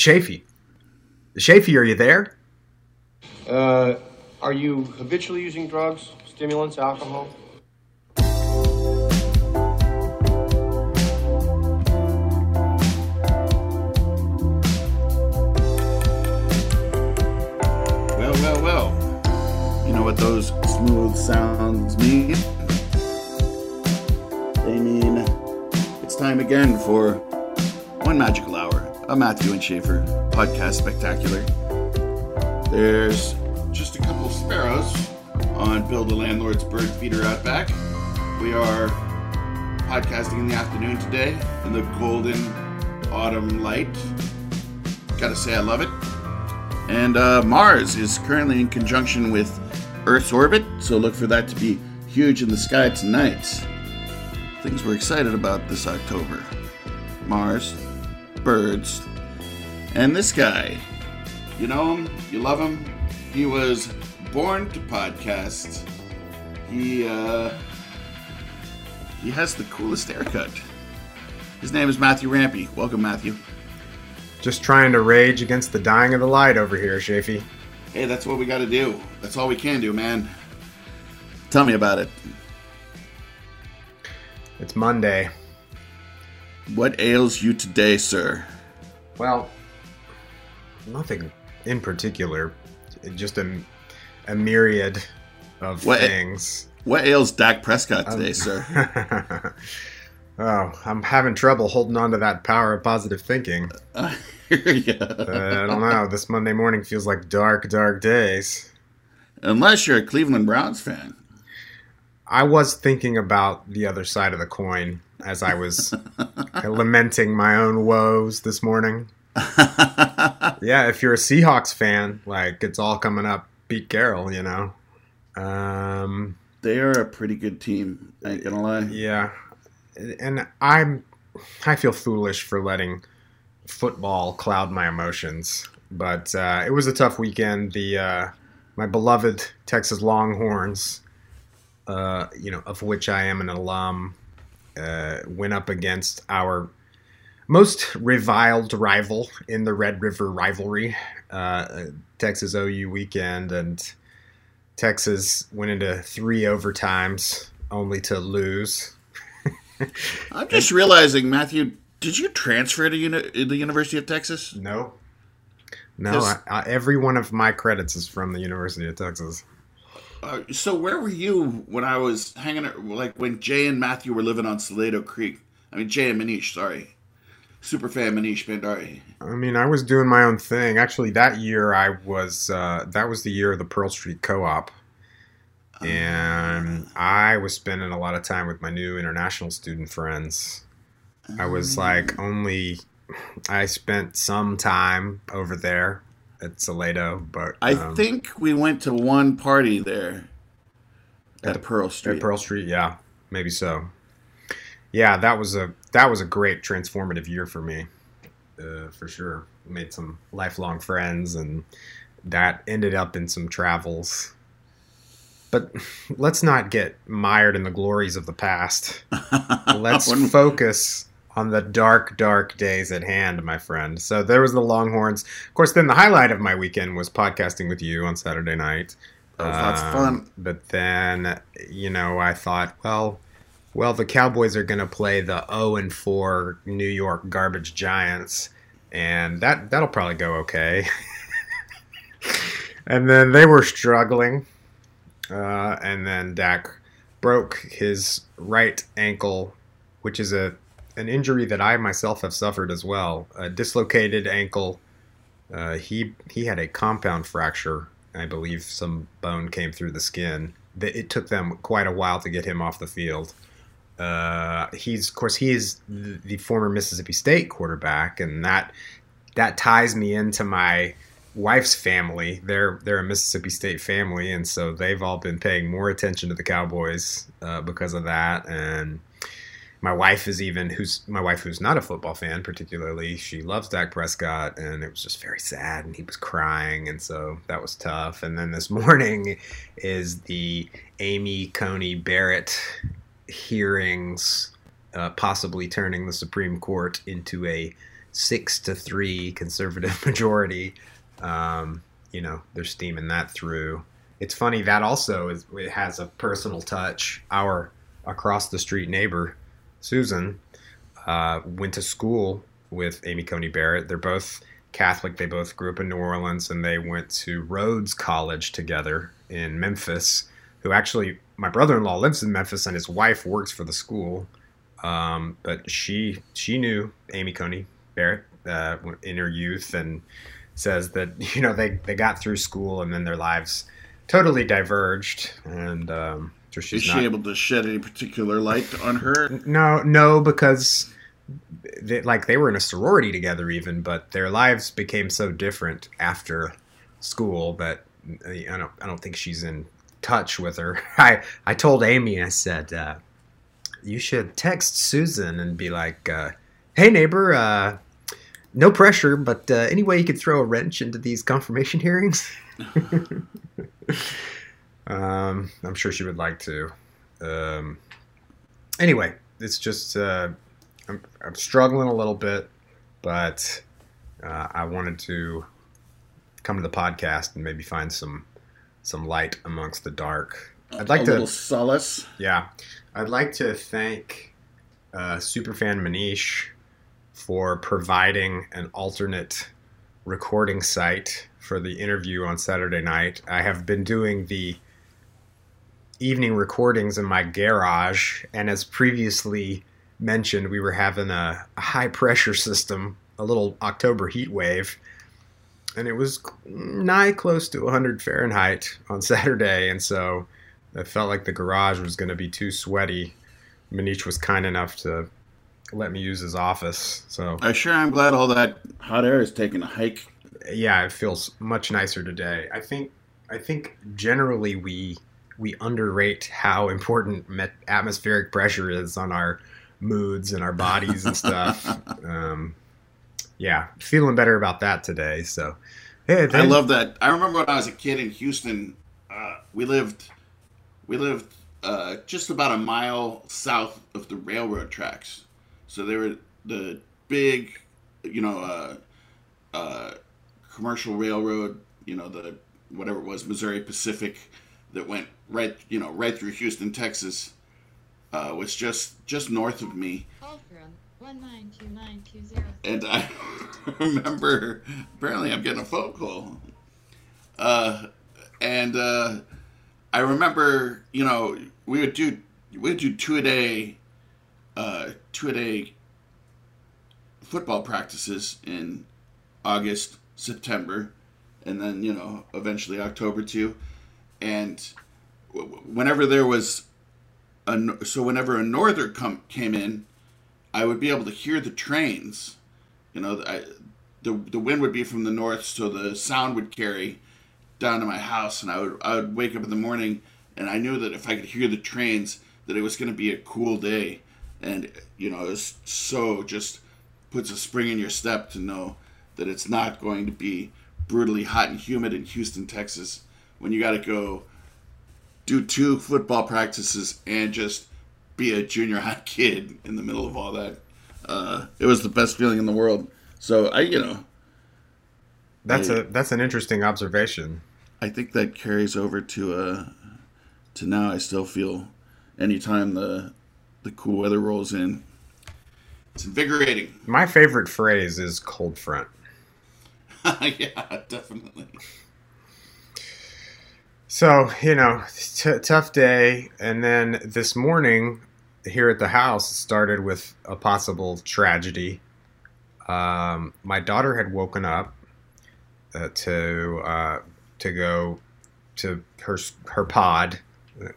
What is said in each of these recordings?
Shafee. Shafee, are you there? Uh, are you habitually using drugs, stimulants, alcohol? Well, well, well. You know what those smooth sounds mean? They mean it's time again for one magical hour, a Matthew and Schaefer podcast spectacular. There's just a couple of sparrows on Bill the Landlord's bird feeder Outback. We are podcasting in the afternoon today in the golden autumn light. Gotta say, I love it. And uh, Mars is currently in conjunction with Earth's orbit, so look for that to be huge in the sky tonight. Things we're excited about this October Mars, birds, and this guy. You know him, you love him. He was born to podcast. He, uh, he has the coolest haircut. His name is Matthew Rampy. Welcome, Matthew. Just trying to rage against the dying of the light over here, Shafee. Hey, that's what we got to do. That's all we can do, man. Tell me about it. It's Monday. What ails you today, sir? Well, nothing in particular. Just a, a myriad of What- things. What ails Dak Prescott Um, today, sir? oh, I'm having trouble holding on to that power of positive thinking. Hear ya. Uh, I don't know. This Monday morning feels like dark, dark days. Unless you're a Cleveland Browns fan. I was thinking about the other side of the coin as I was lamenting my own woes this morning. Yeah, if you're a Seahawks fan, like it's all coming up Pete Carroll, you know. Um, they are a pretty good team. I ain't gonna lie. yeah, and I'm I feel foolish for letting football cloud my emotions, but uh, it was a tough weekend. The uh, my beloved Texas Longhorns, uh, you know, of which I am an alum, uh, went up against our most reviled rival in the Red River rivalry, uh, Texas OU weekend, and Texas went into three overtimes only to lose. I'm just realizing, Matthew, did you transfer to uni- the University of Texas? No. No, I, I, every one of my credits is from the University of Texas. Uh, so where were you when I was hanging, out- like when Jay and Matthew were living on Salado Creek? I mean, Jay and Manish, sorry. Super fan Manish Bandari. I mean, I was doing my own thing. Actually, that year I was, uh, that was the year of the Pearl Street Co op. And I was spending a lot of time with my new international student friends. I was like only, I spent some time over there at Salado, but I um, think we went to one party there at Pearl Street. At Pearl Street, yeah, maybe so. Yeah, that was a that was a great transformative year for me, uh, for sure. Made some lifelong friends, and that ended up in some travels. But let's not get mired in the glories of the past. Let's focus on the dark, dark days at hand, my friend. So there was the Longhorns. Of course, then the highlight of my weekend was podcasting with you on Saturday night. That was lots of Um, fun. But then, you know, I thought, well, well, the Cowboys are going to play the 0 and 4 New York Garbage Giants, and that that'll probably go okay. and then they were struggling, uh, and then Dak broke his right ankle, which is a an injury that I myself have suffered as well, a dislocated ankle. Uh, he he had a compound fracture. I believe some bone came through the skin. It took them quite a while to get him off the field. Uh, he's of course he is the, former Mississippi State quarterback, and that that ties me into my wife's family. They're they're a Mississippi State family, and so they've all been paying more attention to the Cowboys uh, because of that. And my wife is even who's my wife who's not a football fan particularly. She loves Dak Prescott, and it was just very sad, and he was crying, and so that was tough. And then this morning is the Amy Coney Barrett hearings, uh, possibly turning the Supreme Court into a six to three conservative majority. Um, you know, they're steaming that through. It's funny that also is it has a personal touch. Our across the street neighbor, Susan, uh, went to school with Amy Coney Barrett. They're both Catholic. They both grew up in New Orleans, and they went to Rhodes College together in Memphis. Who actually, my brother-in-law lives in Memphis, and his wife works for the school. Um, but she she knew Amy Coney Barrett uh, in her youth, and says that you know they they got through school and then their lives totally diverged and um, so she's Is she able to shed any particular light on her? no no because they, like they were in a sorority together even but their lives became so different after school that I don't I don't think she's in touch with her I I told Amy I said uh, you should text Susan and be like uh, hey neighbor uh, no pressure, but uh, any way you could throw a wrench into these confirmation hearings? um, I'm sure she would like to. Um, anyway, it's just uh, I'm, I'm, struggling a little bit, but uh, I wanted to come to the podcast and maybe find some some light amongst the dark. I'd like a to little solace. Yeah, I'd like to thank uh, superfan Manish for providing an alternate recording site for the interview on Saturday night. I have been doing the evening recordings in my garage, and as previously mentioned, we were having a, a high pressure system, a little October heat wave, and it was nigh close to 100 Fahrenheit on Saturday, and so I felt like the garage was going to be too sweaty. Manish was kind enough to let me use his office. So I sure am glad all that hot air is taking a hike. Yeah, it feels much nicer today. I think I think generally we we underrate how important met- atmospheric pressure is on our moods and our bodies and stuff. um, yeah, feeling better about that today. So, hey, I love that. I remember when I was a kid in Houston. Uh, we lived we lived uh, just about a mile south of the railroad tracks, so they were the big, you know, uh, uh, commercial railroad, you know, the whatever it was, Missouri Pacific, that went right, you know, right through Houston, Texas, uh, was just just north of me. And I remember, apparently, I'm getting a phone call. Uh, and uh, I remember, you know, we would do we would do two a day uh, two a day football practices in August, September, and then you know eventually October too. And whenever there was a so whenever a norther come came in, I would be able to hear the trains. You know, I, the the wind would be from the north, so the sound would carry down to my house, and I would I would wake up in the morning, and I knew that if I could hear the trains, that it was going to be a cool day and you know it's so just puts a spring in your step to know that it's not going to be brutally hot and humid in Houston, Texas, when you got to go do two football practices and just be a junior high kid in the middle of all that. Uh, it was the best feeling in the world. So I, you know, that's I, a that's an interesting observation. I think that carries over to uh to now. I still feel anytime the the cool weather rolls in. It's invigorating. My favorite phrase is cold front. yeah, definitely. So, you know, t- tough day. And then this morning here at the house started with a possible tragedy. Um, my daughter had woken up uh, to uh, to go to her her pod.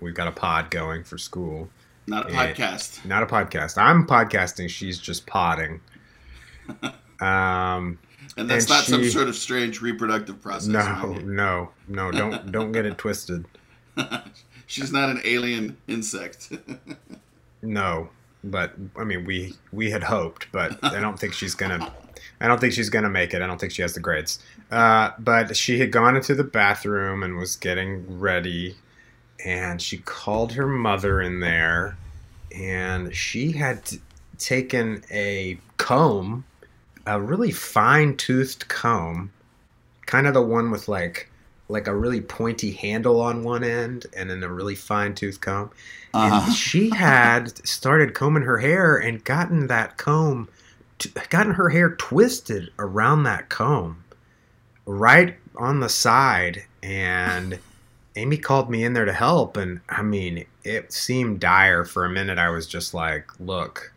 We've got a pod going for school, not a podcast. Not a podcast. I'm podcasting. She's just podding. um, And that's And not some sort of strange reproductive process. No, you. no, no, don't don't get it twisted. She's not an alien insect. No, but I mean, we we had hoped, but I don't think she's gonna. I don't think she's gonna make it. I don't think she has the grades. Uh, but she had gone into the bathroom and was getting ready, and she called her mother in there, and she had taken a comb, a really fine toothed comb, kind of the one with like like a really pointy handle on one end, and then a really fine tooth comb Uh-huh. and she had started combing her hair and gotten that comb, t- gotten her hair twisted around that comb, right on the side. And Amy called me in there to help, and I mean, it seemed dire for a minute. I was just like, "Look,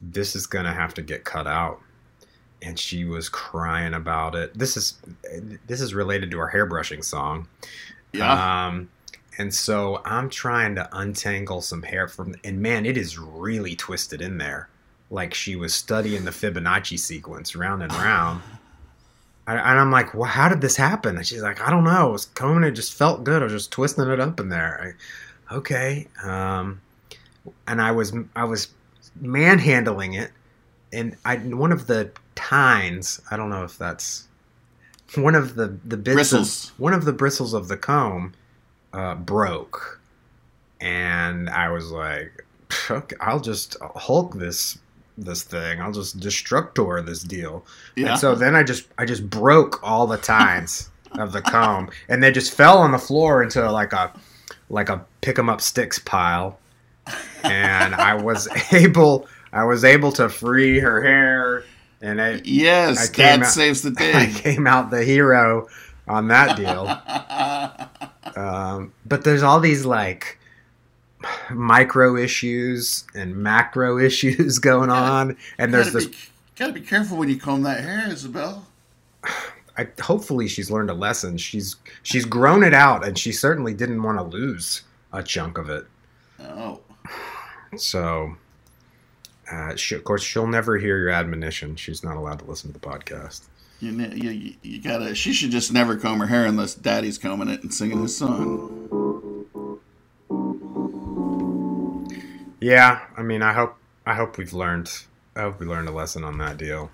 this is gonna have to get cut out." And she was crying about it. This is this is related to our hairbrushing song. yeah. Um, and so I'm trying to untangle some hair from, and man, it is really twisted in there. Like she was studying the Fibonacci sequence round and round. And and I'm like, well, how did this happen? And she's like, I don't know. I was combing it, just felt good. I was just twisting it up in there. I, okay. Um, and I was, I was manhandling it. And I, one of the tines, I don't know if that's one of the, the bits Bristles. of, one of the bristles of the comb uh, broke, and I was like, "Okay, "I'll just Hulk this this thing. I'll just destructor this deal." yeah. And so then I just I just broke all the tines of the comb, and they just fell on the floor into like a like a pick 'em up sticks pile, and I was able I was able to free her hair, and I yes, I that out- saves the day. I came out the hero on that deal. Um, but there's all these like micro issues and macro issues going on, and there's gotta this. Be, gotta be careful when you comb that hair, Isabel. I, hopefully, she's learned a lesson. She's she's grown it out, and she certainly didn't want to lose a chunk of it. Oh. So, uh, she, of course, she'll never hear your admonition. She's not allowed to listen to the podcast. You, you, you- you gotta. She should just never comb her hair unless Daddy's combing it and singing his song. Yeah, I mean, I hope I hope we've learned. I hope we learned a lesson on that deal.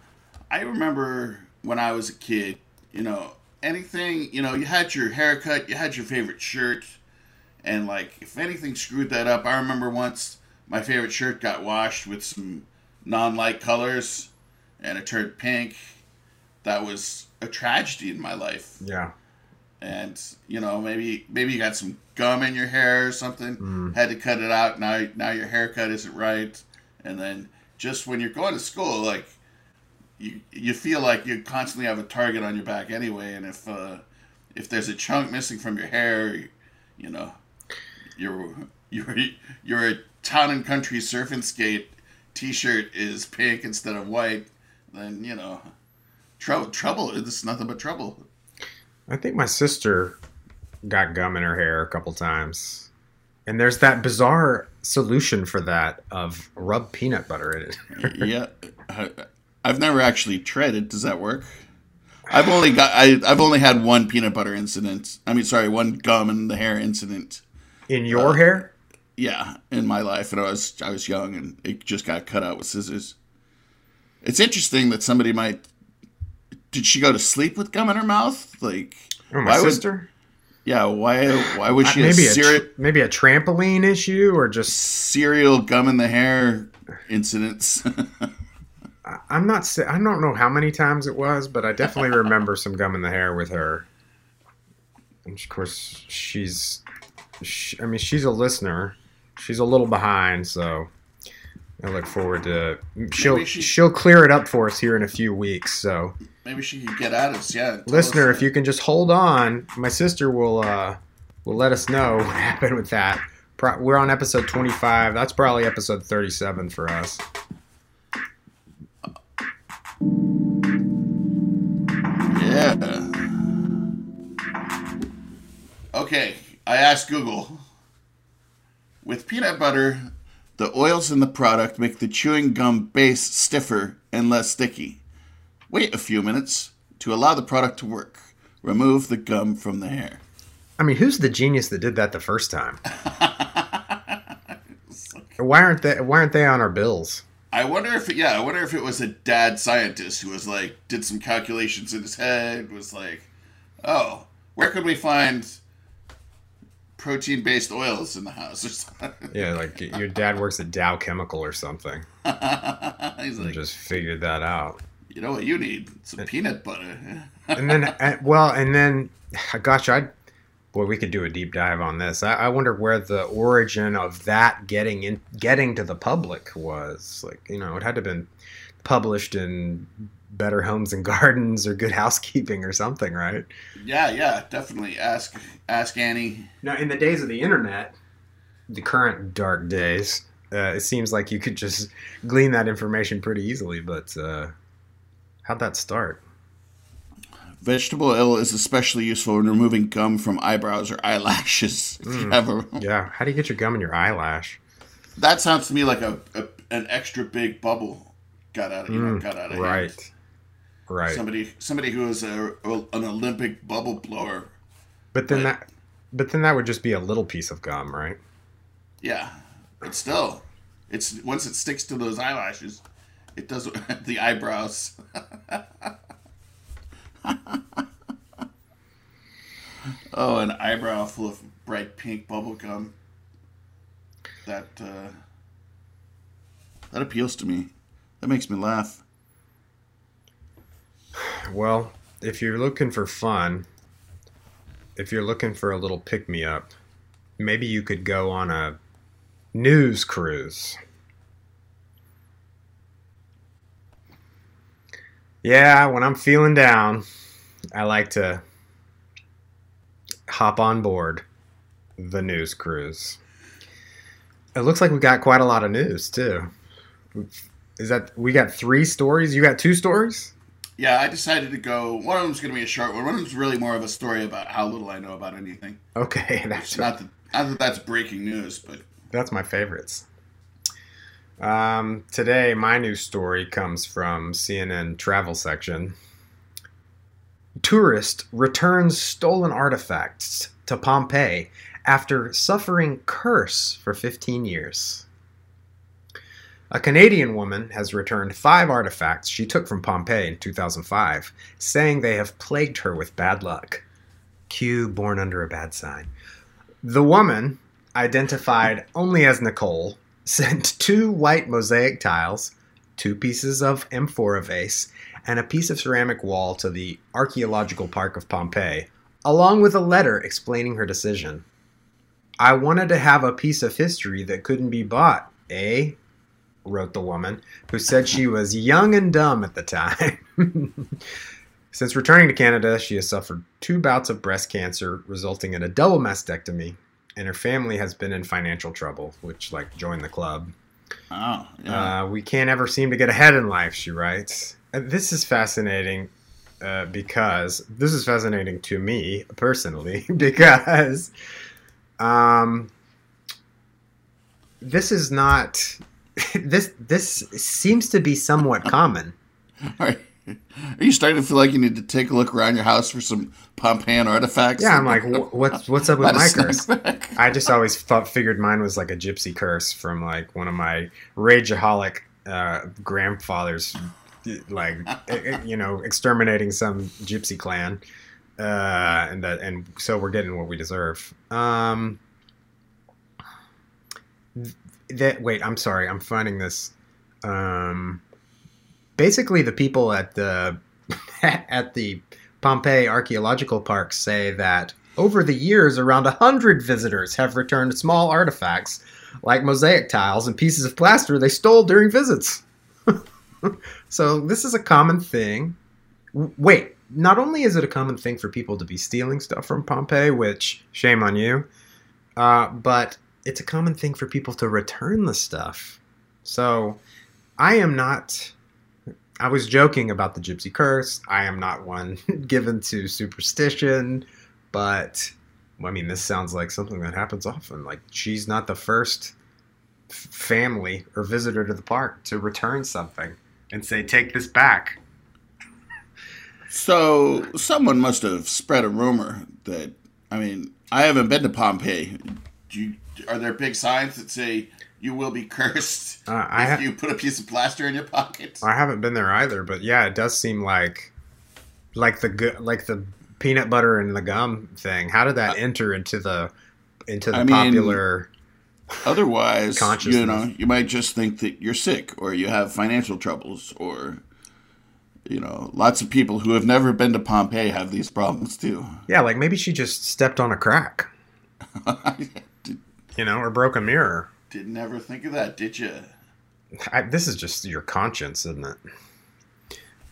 I remember when I was a kid. You know, anything. You know, you had your haircut, you had your favorite shirt, and like if anything screwed that up, I remember once my favorite shirt got washed with some non-light colors, and it turned pink. That was a tragedy in my life. Yeah. and you know maybe maybe you got some gum in your hair or something had to cut it out now now your haircut isn't right and then just when you're going to school like you you feel like you constantly have a target on your back anyway and if uh if there's a chunk missing from your hair you know your your your town and country surf and skate t-shirt is pink instead of white then you know trouble trouble it's nothing but trouble I think my sister got gum in her hair a couple times. And there's that bizarre solution for that of rub peanut butter in it. yeah, I've never actually tried it. Does that work? I've only got I, I've only had one peanut butter incident. I mean, sorry, one gum in the hair incident. in your hair? Yeah, in my life, and I was I was young, and it just got cut out with scissors. It's interesting that somebody might. Did she go to sleep with gum in her mouth? Like, Oh, my why would- sister? yeah, why why would Uh, she maybe have a cere- tr- maybe a trampoline issue or just serial gum in the hair incidents? I'm not I don't know how many times it was, but I definitely remember some gum in the hair with her. And of course, she's she, I mean, she's a listener. She's a little behind, so I look forward to she'll Maybe she- she'll clear it up for us here in a few weeks. So, Maybe she can get at us. Yeah, listener, us. if you can just hold on, my sister will uh will let us know what happened with that. Pro- We're on episode 25. That's probably episode 37 for us. Yeah. Okay, I asked Google. With peanut butter, the oils in the product make the chewing gum base stiffer and less sticky. Wait a few minutes. to allow the product to work. Remove the gum from the hair. I mean, who's the genius that did that the first time? why aren't they? Why aren't they on our bills? I wonder if it, yeah, I wonder if it was a dad scientist who was like did some calculations in his head, was like, oh, where could we find protein based oils in the house or something? Yeah, like your dad works at Dow Chemical or something. He's like, just figured that out. you know what you need? Some peanut butter. And then, uh, well, and then, gosh, I, boy, we could do a deep dive on this. I, I wonder where the origin of that getting in, getting to the public was. Like, you know, it had to have been published in Better Homes and Gardens or Good Housekeeping or something, right? yeah, yeah, definitely. Ask ask Annie. Now, in the days of the internet, the current dark days, uh, it seems like you could just glean that information pretty easily. But uh, how'd that start? Vegetable oil is especially useful in removing gum from eyebrows or eyelashes. Have a, Yeah, how do you get your gum in your eyelash? that sounds to me like a, a an extra big bubble got out. of You know, got out of hand. Right. Somebody somebody who is a, an Olympic bubble blower. But then that, but then that would just be a little piece of gum, right? Yeah, but still, it's once it sticks to those eyelashes, it does the eyebrows. oh, an eyebrow full of bright pink bubble gum. That uh, that appeals to me. That makes me laugh. Well, if you're looking for fun, if you're looking for a little pick me up, maybe you could go on a news cruise. Yeah, when I'm feeling down, I like to hop on board the news cruise. It looks like we got quite a lot of news too. Is that we got three stories? You got two stories? Yeah, I decided to go. One of them's going to be a short one. One of them's really more of a story about how little I know about anything. Okay, that's not that, not that that's breaking news, but That's my favorites. Um, today, my news story comes from CNN travel section. Tourist returns stolen artifacts to Pompeii after suffering curse for 15 years. A Canadian woman has returned five artifacts she took from Pompeii in 2005, saying they have plagued her with bad luck. Q born under a bad sign. The woman, identified only as Nicole, sent two white mosaic tiles, two pieces of amphora vase, and a piece of ceramic wall to the Archaeological Park of Pompeii, along with a letter explaining her decision. I wanted to have a piece of history that couldn't be bought, eh? Wrote the woman, who said she was young and dumb at the time. Since returning to Canada, she has suffered two bouts of breast cancer, resulting in a double mastectomy, and her family has been in financial trouble, which, like, join the club. oh, yeah. Uh, we can't ever seem to get ahead in life, she writes. And this is fascinating uh, because this is fascinating to me personally because um, this is not this this seems to be somewhat common. Are you starting to feel like you need to take a look around your house for some Pompeian artifacts? Yeah, I'm like, what's what's up with my curse? back. I just always thought, figured mine was like a gypsy curse from like one of my rageaholic uh, grandfathers, like you know, exterminating some gypsy clan, uh, and that, and so we're getting what we deserve. Um, that wait, I'm sorry, I'm finding this. Um, basically, the people at the at the Pompeii Archaeological Park say that over the years, around a hundred visitors have returned small artifacts like mosaic tiles and pieces of plaster they stole during visits. so this is a common thing. Wait, not only is it a common thing for people to be stealing stuff from Pompeii, which shame on you, uh, but it's a common thing for people to return the stuff. So I am not. I was joking about the gypsy curse. I am not one given to superstition, but I mean, this sounds like something that happens often. Like, she's not the first family or visitor to the park to return something and say, take this back. So someone must have spread a rumor that I mean I haven't been to Pompeii. Do you, are there big signs that say you will be cursed Uh, I if ha- you put a piece of plaster in your pocket? I haven't been there either, but yeah, it does seem like like the gu- like the peanut butter and the gum thing. How did that enter into the into the I mean, popular? Otherwise, you know, you might just think that you're sick or you have financial troubles or you know, lots of people who have never been to Pompeii have these problems too. Yeah, like maybe she just stepped on a crack, you know, or broke a mirror. didn't ever think of that, did you? I, this is just your conscience, isn't it?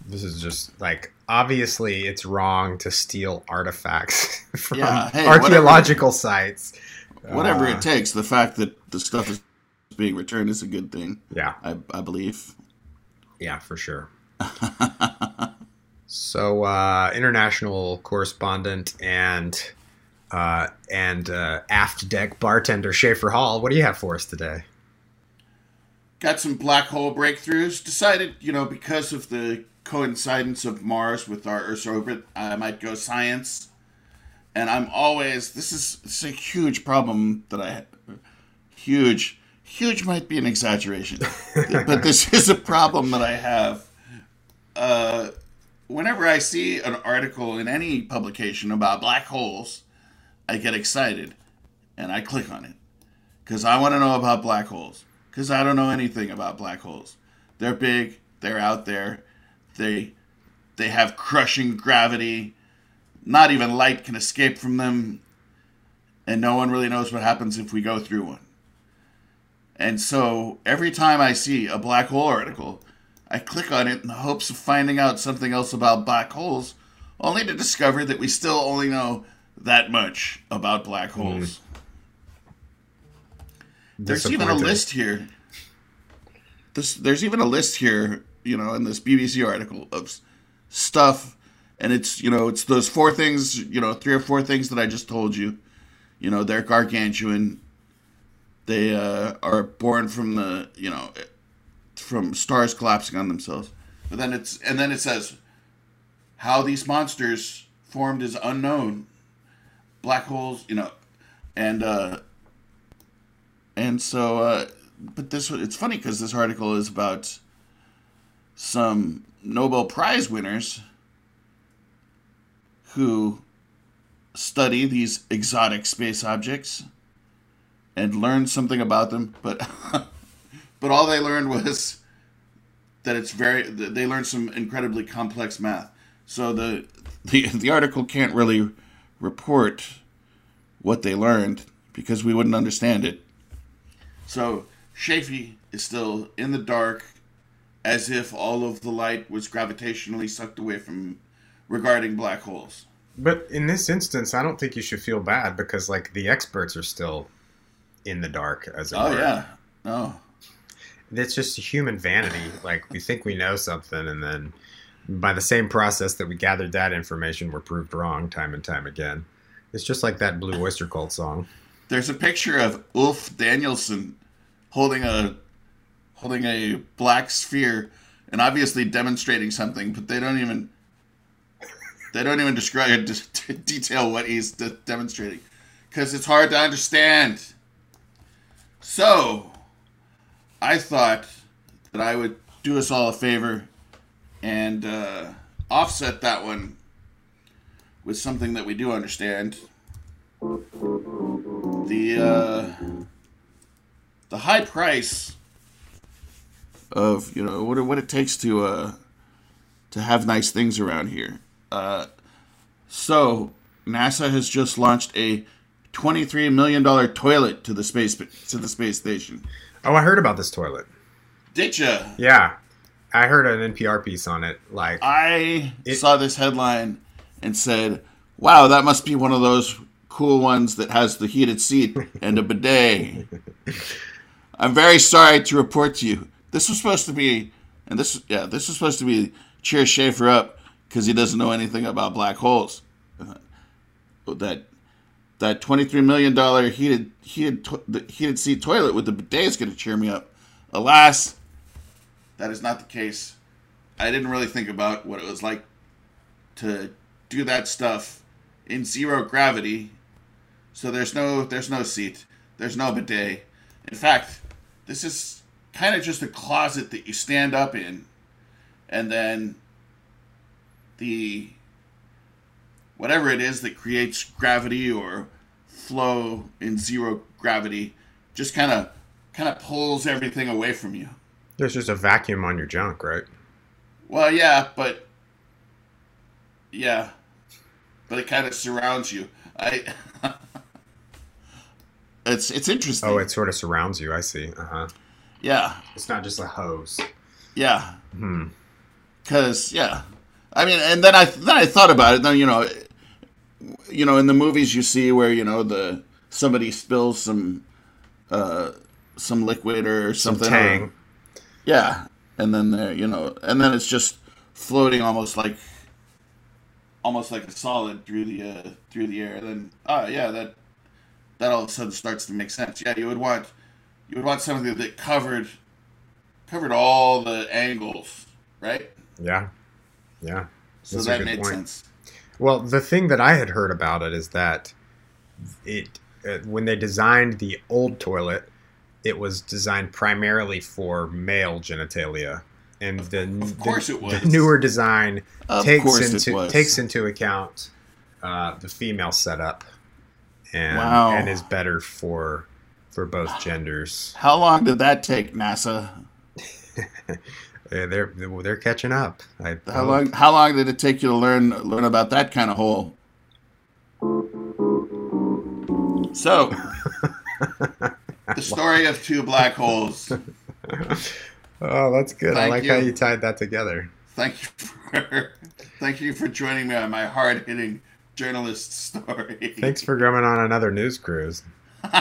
This is just like obviously it's wrong to steal artifacts from Yeah, hey, archaeological sites. Whatever Uh, it takes, the fact that the stuff is being returned is a good thing. Yeah, I, I believe. yeah, for sure. so, uh, international correspondent and uh, and uh, aft deck bartender Schaefer Hall, what do you have for us today? Got some black hole breakthroughs. Decided, you know, because of the coincidence of Mars with our Earth's orbit, I might go science. And I'm always this is it's a huge problem that I have. Huge, huge might be an exaggeration, but this is a problem that I have. Uh, whenever I see an article in any publication about black holes, I get excited, and I click on it because I want to know about black holes. Because I don't know anything about black holes. They're big. They're out there. They they have crushing gravity. Not even light can escape from them. And no one really knows what happens if we go through one. And so every time I see a black hole article, I click on it in the hopes of finding out something else about black holes, only to discover that we still only know that much about black holes. There's even a list here. This there's even a list here, you know, in this BBC article of stuff, and it's you know it's those four things, you know, three or four things that I just told you. You know, they're gargantuan. They uh, are born from the you know from stars collapsing on themselves. But then it's and then it says how these monsters formed is unknown. Black holes, you know, and uh, and so, uh, but this it's funny because this article is about some Nobel Prize winners who study these exotic space objects and learn something about them, but but all they learned was that it's very they learned some incredibly complex math. So the the the article can't really report what they learned because we wouldn't understand it. So Shafi is still in the dark, as if all of the light was gravitationally sucked away from regarding black holes. But in this instance, I don't think you should feel bad because like the experts are still in the dark, as it Oh were. yeah, oh. no, it's just human vanity. Like we think we know something, and then by the same process that we gathered that information, we're proved wrong time and time again. It's just like that Blue Oyster Cult song. there's a picture of Ulf Danielsson holding a holding a black sphere and obviously demonstrating something, but they don't even they don't even describe detail what he's de- demonstrating because it's hard to understand. So, I thought that I would do us all a favor and uh, offset that one with something that we do understand. The uh, the high price of you know what it, what it takes to uh, to have nice things around here. Uh, so NASA has just launched a twenty three million dollar toilet to the space to the space station. Oh, I heard about this toilet. Did ya? Yeah, I heard an NPR piece on it. Like, I It- saw this headline and said, "Wow, that must be one of those cool ones that has the heated seat and a bidet." I'm very sorry to report to you. This was supposed to be, and this yeah, this was supposed to be cheer Schaefer up because he doesn't know anything about black holes. Uh, that that 23 million dollar heated heated to, the heated seat toilet with the bidet is going to cheer me up. Alas, that is not the case. I didn't really think about what it was like to do that stuff in zero gravity. So there's no there's no seat, there's no bidet. In fact, this is kind of just a closet that you stand up in, and then the whatever it is that creates gravity or flow in zero gravity just kind of kind of pulls everything away from you. There's just a vacuum on your junk, right? Well, yeah, but yeah, but it kind of surrounds you. I. it's it's interesting. Oh, it sort of surrounds you. I see. Uh huh. Yeah. It's not just a hose. Yeah. Hmm. Cause yeah, I mean, and then I then I thought about it. Then you know, you know, in the movies you see where you know the somebody spills some uh some liquid or something. Some tang. Yeah, and then there, you know, and then it's just floating almost like almost like a solid through the uh, through the air. Then ah, yeah, that that all of a sudden starts to make sense. Yeah, you would want you would want something that covered covered all the angles, right? Yeah. Yeah. So That's that made point. sense. Well, the thing that I had heard about it is that it uh, when they designed the old toilet, it was designed primarily for male genitalia, and the, of course the, it was. the newer design Of takes into takes into account uh, the female setup, and Wow. and is better for for both genders. How long did that take, NASA? Yeah, they're they're they're catching up. I How hope. long? How long did it take you to learn learn about that kind of hole? So, the story of two black holes. Oh, that's good. I Thank like how you. you tied that together. Thank you for thank you for joining me on my hard hitting journalist story. Thanks for coming on another news cruise.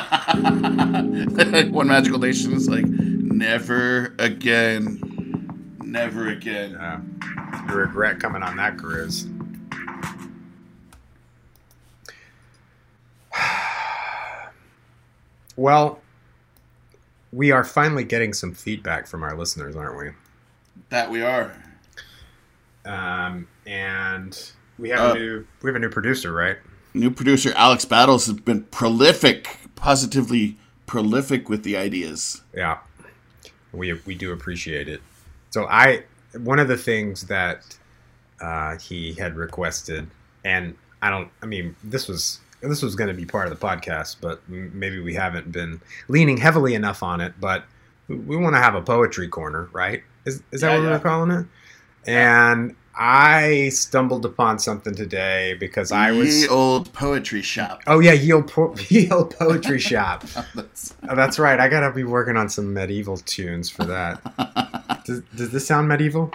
One magical nation is like never again, never again. Uh, you regret coming on that cruise. Well, we are finally getting some feedback from our listeners, aren't we? That we are. Um, and we have Uh, a new we have a new producer, right? New producer Alex Battles has been prolific, positively prolific with the ideas. Yeah, we we do appreciate it. So I one of the things that uh, he had requested, and I don't. I mean, this was this was going to be part of the podcast, but maybe we haven't been leaning heavily enough on it. But we, want to have a poetry corner, right? Is is that Yeah, what yeah. we're calling it? And I stumbled upon something today because I was. Ye old poetry shop. Oh yeah, Yield, po- Yield Poetry Shop. That's- Oh, that's right. I gotta be working on some medieval tunes for that. does, does this sound medieval?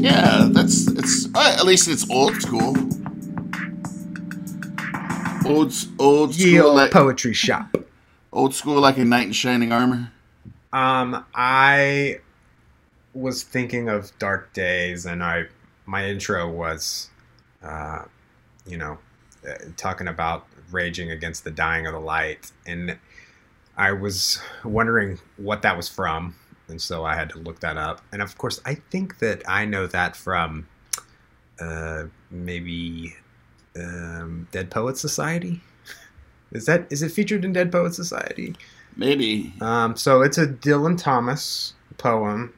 yeah, that's it's uh, at least it's old school. Old old school, Yield like, Poetry Shop. old school like a knight in shining armor. Um, I was thinking of dark days, and I my intro was, uh, you know, uh, talking about raging against the dying of the light, and I was wondering what that was from, and so I had to look that up. And of course, I think that I know that from, uh, maybe, um, Dead Poet Society. Is that is it featured in Dead Poet Society? Maybe. Um, so it's a Dylan Thomas poem.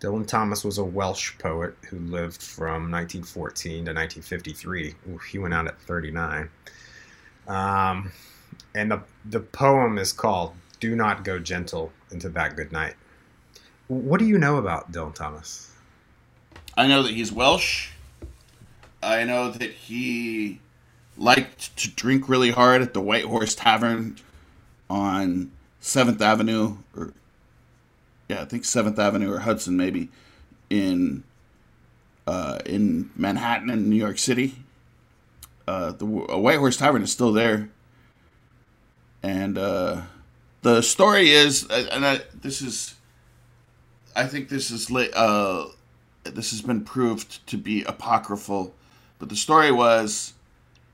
Dylan Thomas was a Welsh poet who lived from 1914 to 1953. Ooh, he went out at 39. Um, and the, the poem is called Do Not Go Gentle into That Good Night. What do you know about Dylan Thomas? I know that he's Welsh. I know that he liked to drink really hard at the White Horse Tavern on Seventh Avenue, or yeah, I think Seventh Avenue or Hudson, maybe in uh, in Manhattan in New York City. Uh, the White Horse Tavern is still there, and uh, the story is, uh, and I, this is, I think this is uh, this has been proved to be apocryphal, but the story was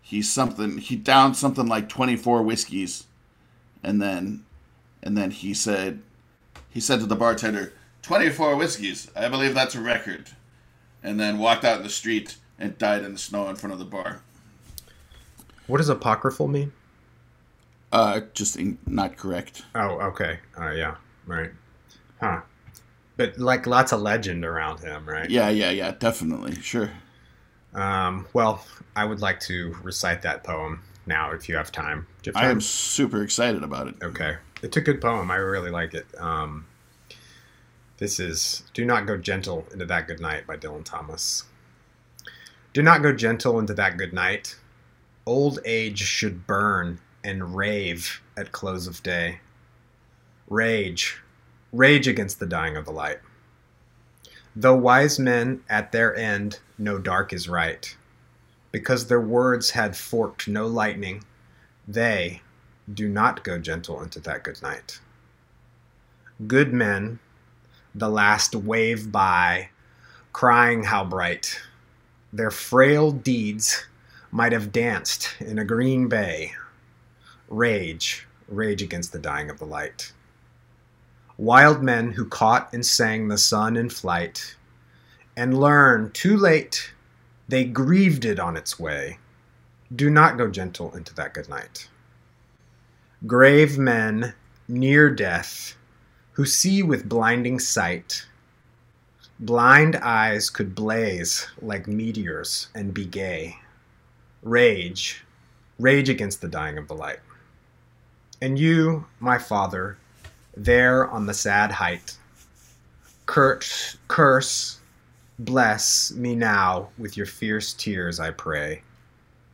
he something he downed something like 24 whiskeys and then and then he said he said to the bartender 24 whiskeys i believe that's a record and then walked out in the street and died in the snow in front of the bar. What does apocryphal mean? Uh, just in, not correct. Oh, okay. Uh, yeah, right. Huh. But like lots of legend around him, right? Yeah, yeah, yeah, definitely, sure. Um, well, I would like to recite that poem now if you have time. You have I am super excited about it. Okay. It's a good poem. I really like it. Um, this is Do Not Go Gentle into That Good Night by Dylan Thomas. Do not go gentle into that good night. Old age should burn and rave at close of day. Rage, rage against the dying of the light. Though wise men at their end know dark is right, because their words had forked no lightning, they do not go gentle into that good night. Good men, the last wave by, crying how bright. Their frail deeds might have danced in a green bay. Rage, rage against the dying of the light. Wild men who caught and sang the sun in flight, and learn too late they grieved it on its way. Do not go gentle into that good night. Grave men near death who see with blinding sight. Blind eyes could blaze like meteors and be gay. Rage, rage against the dying of the light. And you, my father, there on the sad height, curse, curse, bless me now with your fierce tears, I pray.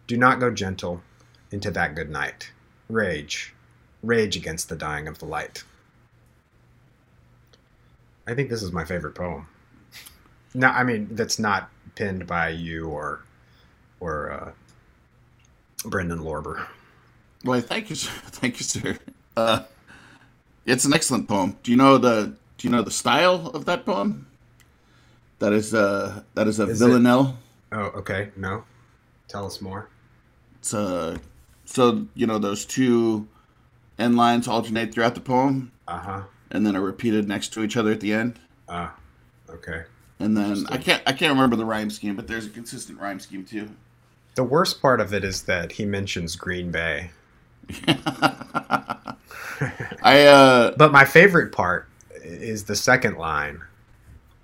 Do not go gentle into that good night. Rage, rage against the dying of the light. I think this is my favorite poem. No, I mean that's not penned by you or or uh, Brendan Lorber. Well, thank you, sir. Thank you, sir. Uh, it's an excellent poem. Do you know the Do you know the style of that poem? That is uh that is a Is it- villanelle. Oh, okay. No, tell us more. It's uh so you know those two end lines alternate throughout the poem, Uh huh. and then are repeated next to each other at the end. Uh, okay. And then I can't I can't remember the rhyme scheme, but there's a consistent rhyme scheme too. The worst part of it is that he mentions Green Bay. I uh But my favorite part is the second line.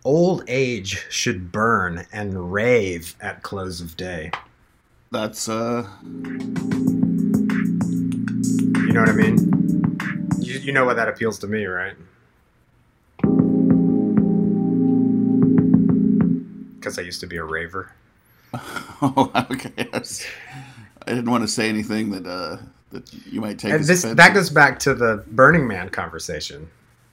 Old age should burn and rave at close of day. that's uh You know what I mean? You, you know why that appeals to me, right? Because I used to be a raver. oh okay. I, I didn't want to say anything that uh that you might take And as this that goes back to the Burning Man conversation.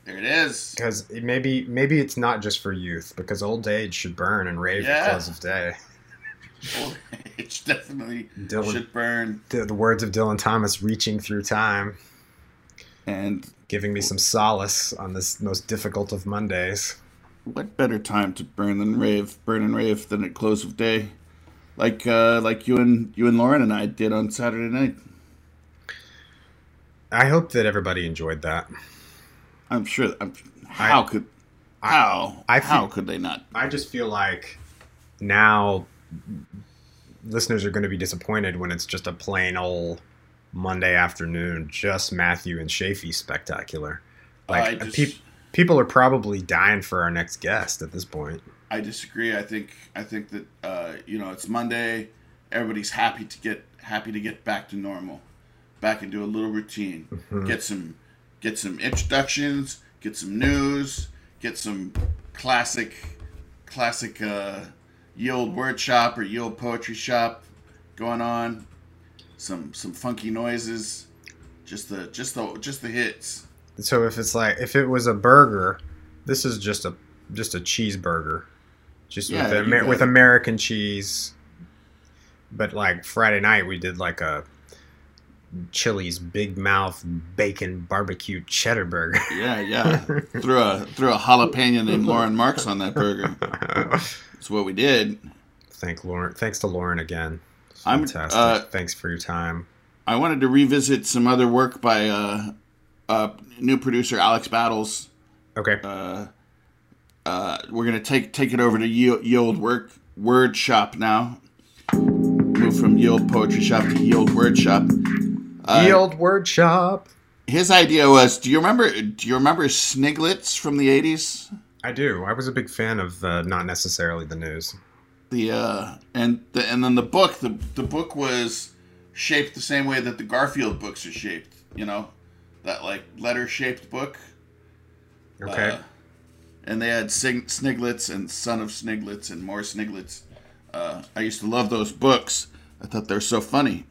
There it is. Because maybe maybe it's not just for youth, because old age should burn and rave Yeah. at close of day. Old age definitely Dylan- should burn. The, the words of Dylan Thomas reaching through time, And giving me some solace on this most difficult of Mondays. what better time to burn than rave, burn and rave than at close of day, like uh, like you and you and Lauren and I did on Saturday night. I hope that everybody enjoyed that. I'm sure. I'm, how could how I how feel- could they not? I just feel like now listeners are going to be disappointed when it's just a plain old Monday afternoon, just Matthew and Shafee spectacular. I Like just- peop people are probably dying for our next guest at this point. I disagree. I think I think that uh, you know it's Monday. Everybody's happy to get happy to get back to normal, back into a little routine. Get some get some introductions. Get some news. Get some classic classic uh, ye old word shop or ye old poetry shop going on. Some some funky noises. Just the just the just the hits. So if it's like if it was a burger, this is just a just a cheeseburger, just Yeah, with, Amer- with. American cheese. But like Friday night, we did like a Chili's Big Mouth Bacon Barbecue Cheddar Burger. Yeah, yeah. threw a threw a jalapeno named Lauren Marks on that burger. That's what we did. Thank Lauren. Thanks to Lauren again. I'm, Fantastic. uh, Thanks for your time. I wanted to revisit some other work by uh, uh, new producer Alex Battles. Okay. Uh, Uh, we're gonna take take it over to Old Work Word Shop now. Move from Ye Old Poetry Shop to Ye Old Word Shop. Uh, the old word shop. his idea was, do you remember? Do you remember Sniglets from the '80s? I do. I was a big fan of uh, not necessarily the news. The uh, and the and then the book. The the book was shaped the same way that the Garfield books are shaped. You know, that like letter shaped book. Okay. Uh, and they had Sig- Sniglets and Son of Sniglets and more Sniglets. Uh, I used to love those books. I thought they were so funny.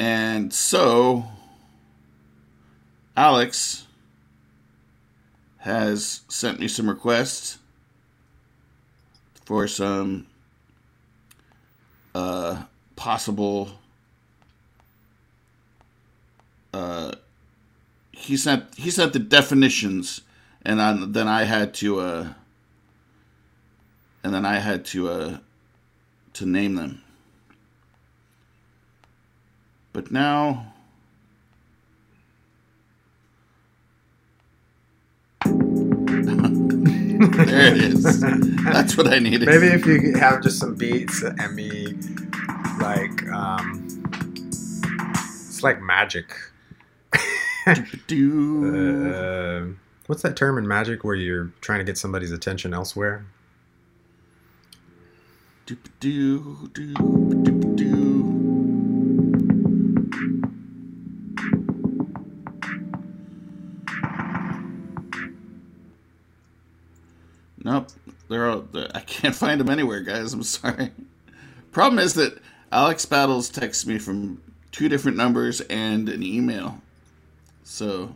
And so, Alex has sent me some requests for some uh, possible. Uh, he sent he sent the definitions, and I, then I had to uh, and then I had to uh, to name them. But now. there it is. That's what I needed. Maybe if you have just some beats and me, like, um, it's like magic. Uh, what's that term in magic where you're trying to get somebody's attention elsewhere? do do do do do. Nope, they're all. they're- I can't find them anywhere, guys. I'm sorry. Problem is that Alex Battles texts me from two different numbers and an email. So,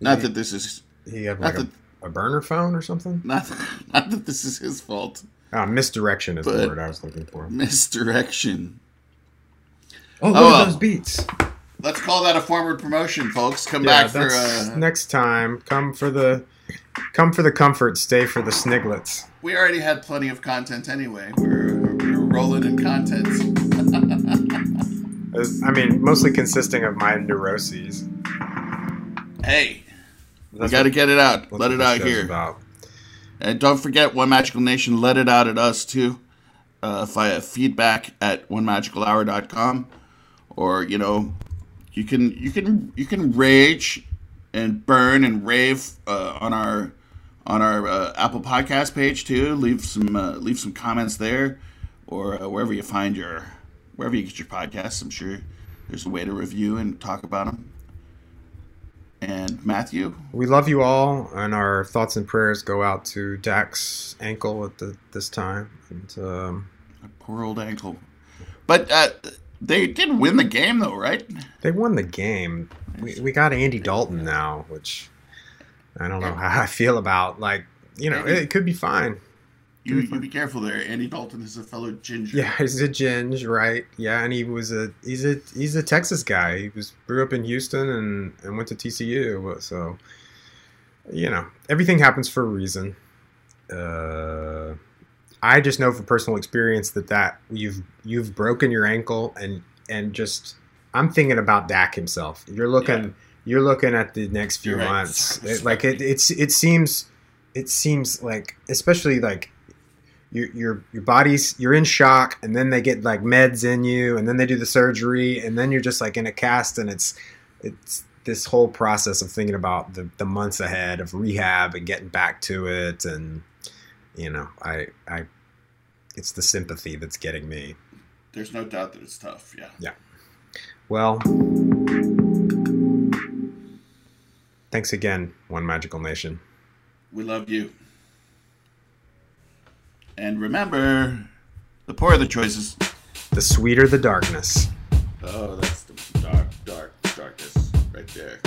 not that this is You have like a, a burner phone or something? not not that this is his fault. Ah, misdirection is the word I was looking for. Misdirection. Oh, look Oh, well. those beats. Let's call that a forward promotion, folks. Come Yeah, back for uh, next time. Come for the, come for the comfort. Stay for the sniglets. we already had plenty of content anyway. We're, we're rolling in content. I mean, mostly consisting of my neuroses. Hey, That's got to get it out. Let it out here. About. And don't forget, One Magical Nation, let it out at us too, uh, via feedback at onemagicalhour.com, or you know, you can you can you can rage and burn and rave uh, on our on our uh, Apple Podcast page too. Leave some uh, leave some comments there, or uh, wherever you find your wherever you get your podcasts. I'm sure there's a way to review and talk about them. And Matthew, We love you all, and our thoughts and prayers go out to Dak's ankle at the, this time. And um, Poor old ankle. But uh, they did win the game, though, right? they won the game. We, we got Andy Dalton now, which I don't know how I feel about. Like, you know, it, could be fine. You, you be careful there. Andy Dalton is a fellow ginger. Yeah, he's a ginger, right? Yeah, and he was a he's a he's a Texas guy. He was grew up in Houston and and went to TCU. So, you know, everything happens for a reason. Uh, I just know from personal experience that that you've you've broken your ankle and and just I'm thinking about Dak himself. You're looking Yeah. You're looking at the next few right. months. It, like it, it's it seems it seems like especially like your your your body's you're in shock and then they get like meds in you and then they do the surgery and then you're just like in a cast and it's it's this whole process of thinking about the, the months ahead of rehab and getting back to it and you know i i it's the sympathy that's getting me There's no doubt that it's tough. Yeah. Yeah. well thanks again one magical nation We love you. And remember, the poorer the choices. the sweeter the darkness Oh, that's the dark, dark, darkness right there.